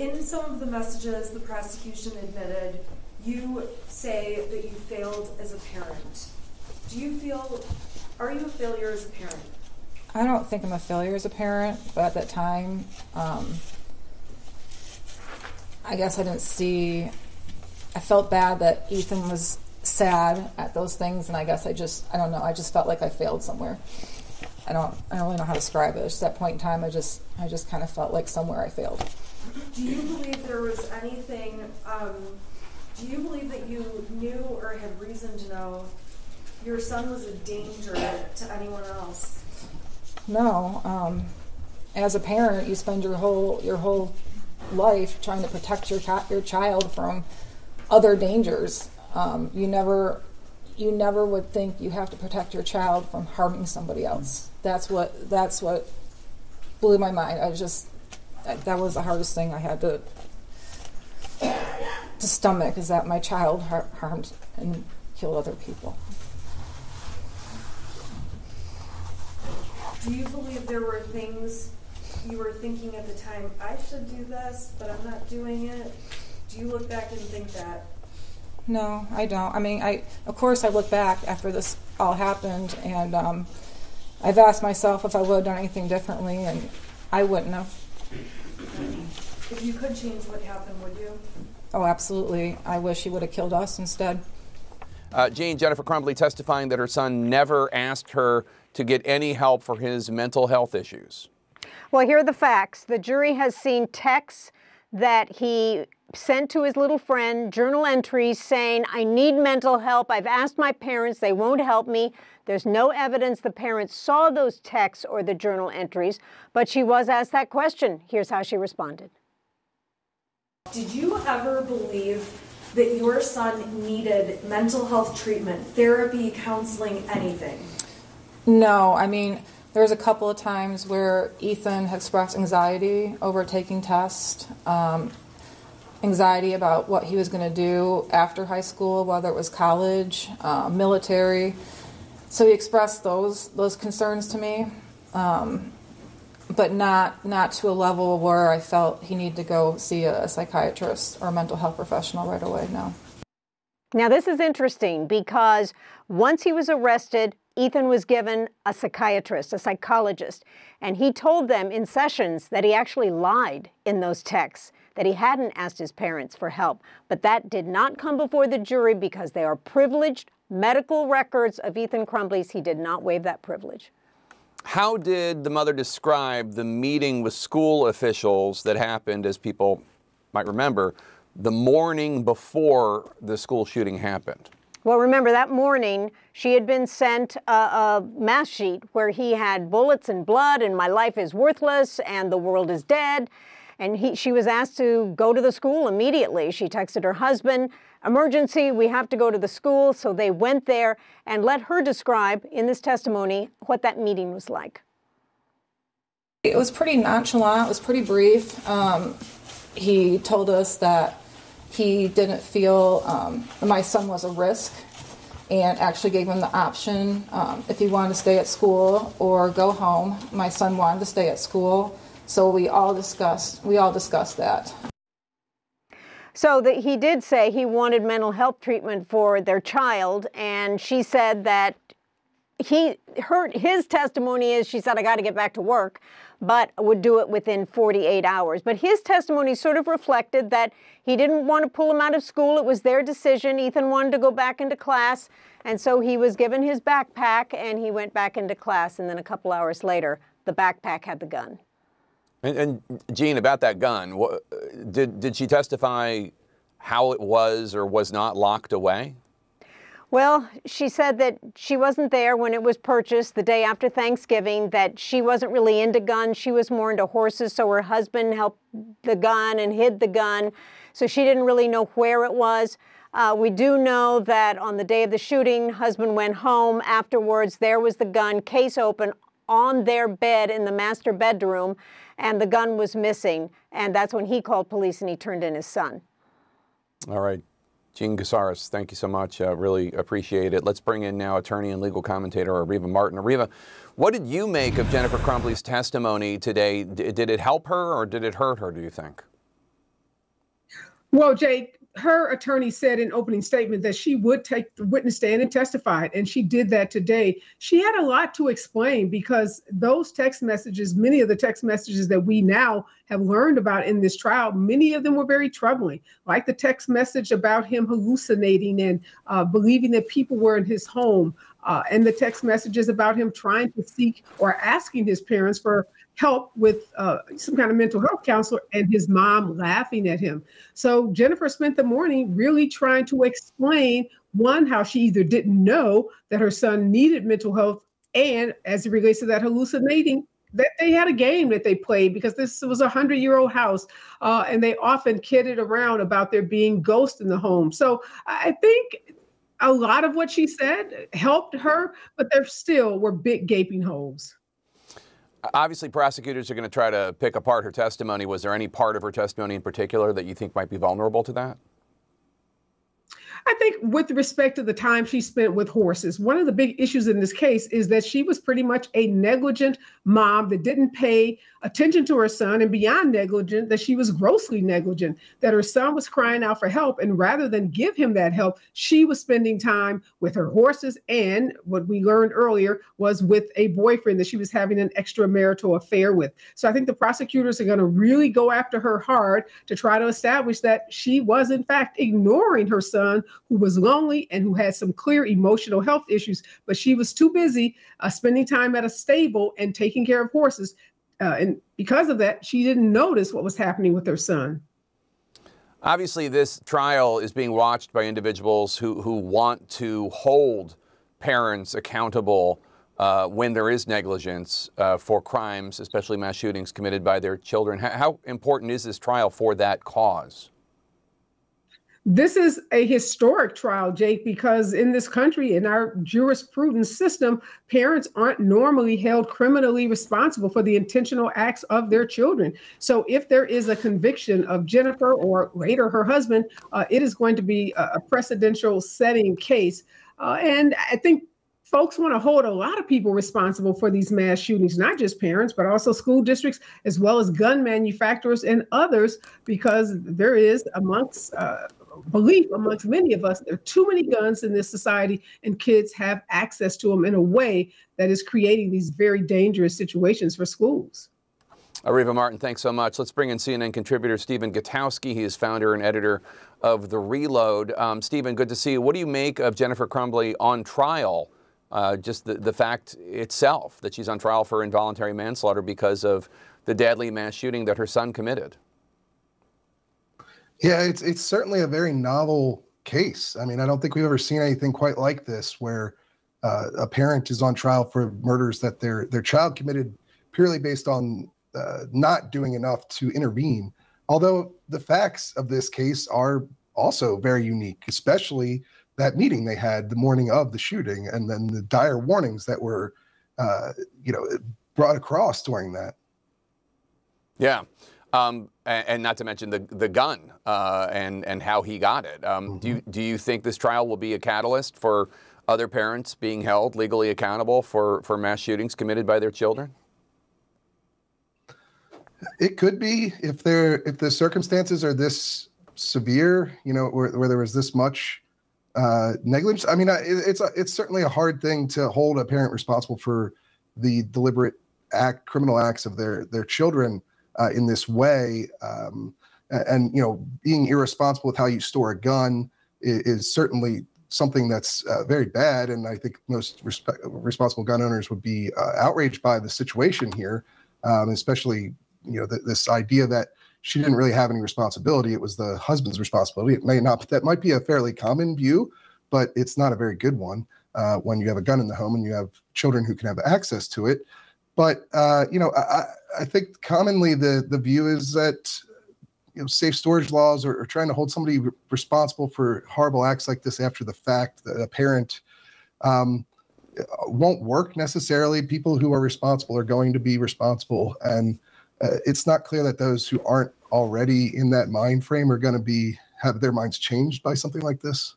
in some of the messages the prosecution admitted, you say that you failed as a parent. Do you feel, are you a failure as a parent? I don't think I'm a failure as a parent, but at that time, um, I guess I didn't see. I felt bad that Ethan was sad at those things, and I guess I just, I don't know, I just felt like I failed somewhere. I don't, I don't really know how to describe it. At that point in time, I just, I just kind of felt like somewhere I failed. Do you believe there was anything? Um, do you believe that you knew or had reason to know your son was a danger to anyone else? No. Um, as a parent, you spend your whole your whole life trying to protect your your child from other dangers. Um, you never you never would think you have to protect your child from harming somebody else. That's what that's what blew my mind. I just that was the hardest thing I had to to stomach is that my child har- harmed and killed other people. Do you believe there were things you were thinking at the time, I should do this, but I'm not doing it? Do you look back and think that? No, I don't. I mean, I of course I look back after this all happened, and um, I've asked myself if I would have done anything differently, and I wouldn't have. If you could change what happened, would you? Oh, absolutely. I wish he would have killed us instead. Uh, Jane Jennifer Crumbley testifying that her son never asked her to get any help for his mental health issues. Well, here are the facts. The jury has seen texts that he sent to his little friend, journal entries saying, I need mental help. I've asked my parents, they won't help me. There's no evidence the parents saw those texts or the journal entries, but she was asked that question. Here's how she responded. Did you ever believe that your son needed mental health treatment, therapy, counseling, anything? No, I mean, there was a couple of times where Ethan had expressed anxiety over taking tests, um, anxiety about what he was going to do after high school, whether it was college, uh, military. So he expressed those those concerns to me, um, but not not to a level where I felt he needed to go see a, a psychiatrist or a mental health professional right away. No. Now this is interesting because once he was arrested, Ethan was given a psychiatrist, a psychologist, and he told them in sessions that he actually lied in those texts, that he hadn't asked his parents for help. But that did not come before the jury because they are privileged medical records of Ethan Crumbley's. He did not waive that privilege. How did the mother describe the meeting with school officials that happened, as people might remember, the morning before the school shooting happened? Well, remember that morning she had been sent a, a mass sheet where he had bullets and blood, and my life is worthless, and the world is dead. And he, she was asked to go to the school immediately. She texted her husband, emergency, we have to go to the school. So they went there and let her describe in this testimony what that meeting was like. It was pretty nonchalant, it was pretty brief. Um, he told us that he didn't feel um, my son was a risk and actually gave him the option um, if he wanted to stay at school or go home. My son wanted to stay at school, so we all discussed we all discussed that. So that he did say he wanted mental health treatment for their child, and she said that he her his testimony is she said I got to get back to work but would do it within 48 hours. But his testimony sort of reflected that he didn't want to pull him out of school. It was their decision. Ethan wanted to go back into class. And so he was given his backpack and he went back into class. And then a couple hours later, the backpack had the gun. And, and Jean, about that gun, what, did, did she testify how it was or was not locked away? Well, she said that she wasn't there when it was purchased the day after Thanksgiving, that she wasn't really into guns. She was more into horses, so her husband helped the gun and hid the gun. So she didn't really know where it was. Uh, we do know that on the day of the shooting, husband went home. Afterwards, there was the gun, case open, on their bed in the master bedroom, and the gun was missing. And that's when he called police and he turned in his son. All right. Jean Casarez, thank you so much. Uh, really appreciate it. Let's bring in now attorney and legal commentator Areva Martin. Areva, what did you make of Jennifer Crumbley's testimony today? D- did it help her or did it hurt her, do you think? Well, Jake, her attorney said in opening statement that she would take the witness stand and testify, and she did that today. She had a lot to explain because those text messages, many of the text messages that we now have learned about in this trial, many of them were very troubling, like the text message about him hallucinating and uh, believing that people were in his home, uh, and the text messages about him trying to seek or asking his parents for help with uh, some kind of mental health counselor and his mom laughing at him. So Jennifer spent the morning really trying to explain one, how she either didn't know that her son needed mental health, and as it relates to that hallucinating, that they had a game that they played because this was a hundred year old house uh, and they often kidded around about there being ghosts in the home. So I think a lot of what she said helped her, but there still were big gaping holes. Obviously, prosecutors are going to try to pick apart her testimony. Was there any part of her testimony in particular that you think might be vulnerable to that? I think, with respect to the time she spent with horses, one of the big issues in this case is that she was pretty much a negligent mom that didn't pay attention to her son, and beyond negligent, that she was grossly negligent, that her son was crying out for help. And rather than give him that help, she was spending time with her horses. And what we learned earlier was with a boyfriend that she was having an extramarital affair with. So I think the prosecutors are going to really go after her hard to try to establish that she was, in fact, ignoring her son who was lonely and who had some clear emotional health issues, but she was too busy uh, spending time at a stable and taking care of horses. Uh, and because of that, she didn't notice what was happening with her son. Obviously, this trial is being watched by individuals who, who want to hold parents accountable uh, when there is negligence uh, for crimes, especially mass shootings committed by their children. How, how important is this trial for that cause? This is a historic trial, Jake, because in this country, in our jurisprudence system, parents aren't normally held criminally responsible for the intentional acts of their children. So, if there is a conviction of Jennifer or later her husband, uh, it is going to be a, a precedential setting case. Uh, and I think folks want to hold a lot of people responsible for these mass shootings, not just parents, but also school districts, as well as gun manufacturers and others, because there is amongst uh, belief amongst many of us there are too many guns in this society and kids have access to them in a way that is creating these very dangerous situations for schools Areva Martin, thanks so much. Let's bring in CNN contributor Stephen Gutowski. He is founder and editor of The Reload. Um, Stephen, good to see you. What do you make of Jennifer Crumbley on trial? Uh, just the, the fact itself that she's on trial for involuntary manslaughter because of the deadly mass shooting that her son committed. Yeah, it's it's certainly a very novel case. I mean, I don't think we've ever seen anything quite like this, where uh, a parent is on trial for murders that their their child committed purely based on uh, not doing enough to intervene. Although the facts of this case are also very unique, especially that meeting they had the morning of the shooting, and then the dire warnings that were, uh, you know, brought across during that. Yeah. Um, and, and, not to mention the the gun uh, and and how he got it. Um, mm-hmm. Do you do you think this trial will be a catalyst for other parents being held legally accountable for for mass shootings committed by their children? It could be if there if the circumstances are this severe, you know, where, where there was this much uh, negligence. I mean, it, it's a, it's certainly a hard thing to hold a parent responsible for the deliberate act, criminal acts of their their children uh, in this way. Um, and, you know, being irresponsible with how you store a gun is, is certainly something that's uh, very bad. And I think most respe- responsible gun owners would be uh, outraged by the situation here, um, especially, you know, th- this idea that she didn't really have any responsibility. It was the husband's responsibility. It may not, but that might be a fairly common view, but it's not a very good one uh, when you have a gun in the home and you have children who can have access to it. But uh, you know, I, I think commonly the the view is that you know safe storage laws are, are trying to hold somebody responsible for horrible acts like this after the fact. That a parent um, won't work necessarily. People who are responsible are going to be responsible, and uh, it's not clear that those who aren't already in that mind frame are going to be have their minds changed by something like this.